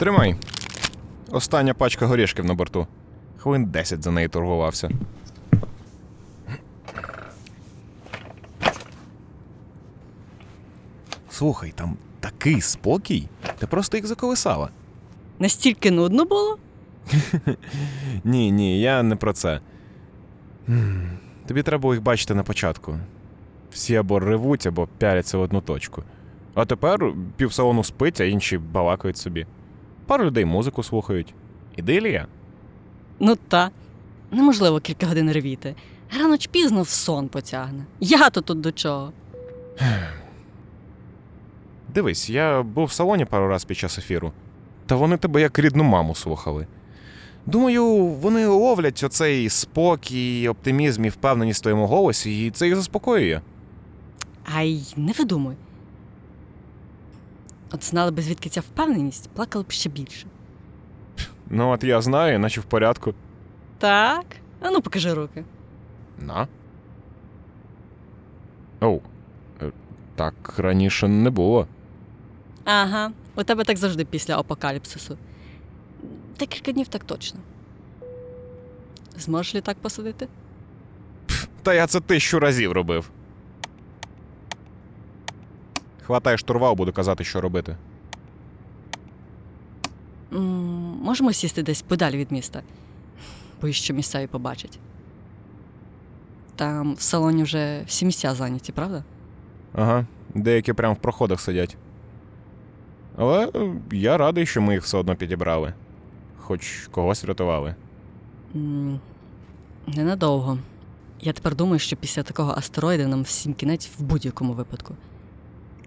Тримай. Остання пачка горішків на борту. Хвилин 10 за неї торгувався. Слухай, там такий спокій. Ти просто їх заколисала. Настільки нудно було? Ні, ні, я не про це. М, Тобі треба було їх бачити на початку. Всі або ревуть, або пяляться в одну точку. А тепер півсалону спить, а інші балакають собі. Пару людей музику слухають. Ідилія. Ну та. Неможливо кілька годин ревіти. Рано чи пізно в сон потягне. Я то тут до чого. Дивись, я був в салоні пару раз під час ефіру, та вони тебе як рідну маму слухали. Думаю, вони ловлять оцей спокій, оптимізм і впевненість в твоєму голосі, і це їх заспокоює. Ай, не видумуй. От знали би, звідки ця впевненість, плакали б ще більше. Ну, от я знаю, наче в порядку. Так. А ну покажи руки. На. Оу. Е, Так раніше не було. Ага, у тебе так завжди після апокаліпсису. Декілька днів так точно. Зможеш літак посадити? Та я це тисячу разів робив. Хватай штурвал, буду казати, що робити. м можемо сісти десь подалі від міста. Боюсь, що місцеві побачать. Там в салоні вже всі місця зайняті, правда? Ага, деякі прямо в проходах сидять. Але е, я радий, що ми їх все одно підібрали. Хоч когось врятували. м ненадовго. Я тепер думаю, що після такого астероїда нам всім кінець в будь-якому випадку.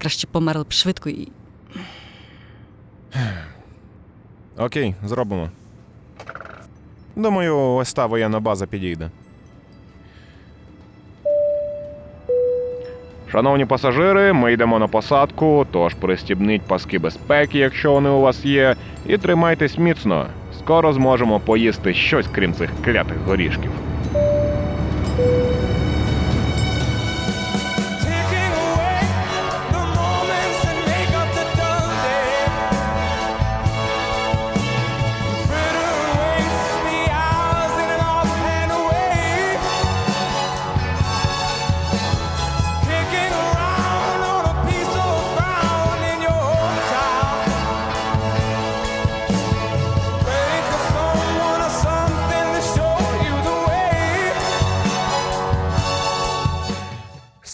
Краще померли б швидко і. Окей, зробимо. Думаю, ось та воєнна база підійде. Шановні пасажири, ми йдемо на посадку, тож пристібніть паски безпеки, якщо вони у вас є, і тримайтесь міцно. Скоро зможемо поїсти щось крім цих клятих горішків.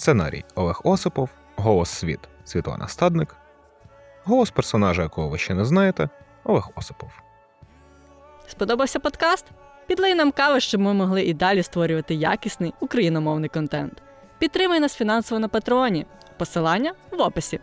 Сценарій Олег Осипов, голос світ Світлана Стадник, голос персонажа, якого ви ще не знаєте, Олег Осипов. Сподобався подкаст? Підлий нам кави, щоб ми могли і далі створювати якісний україномовний контент. Підтримай нас фінансово на патреоні. Посилання в описі.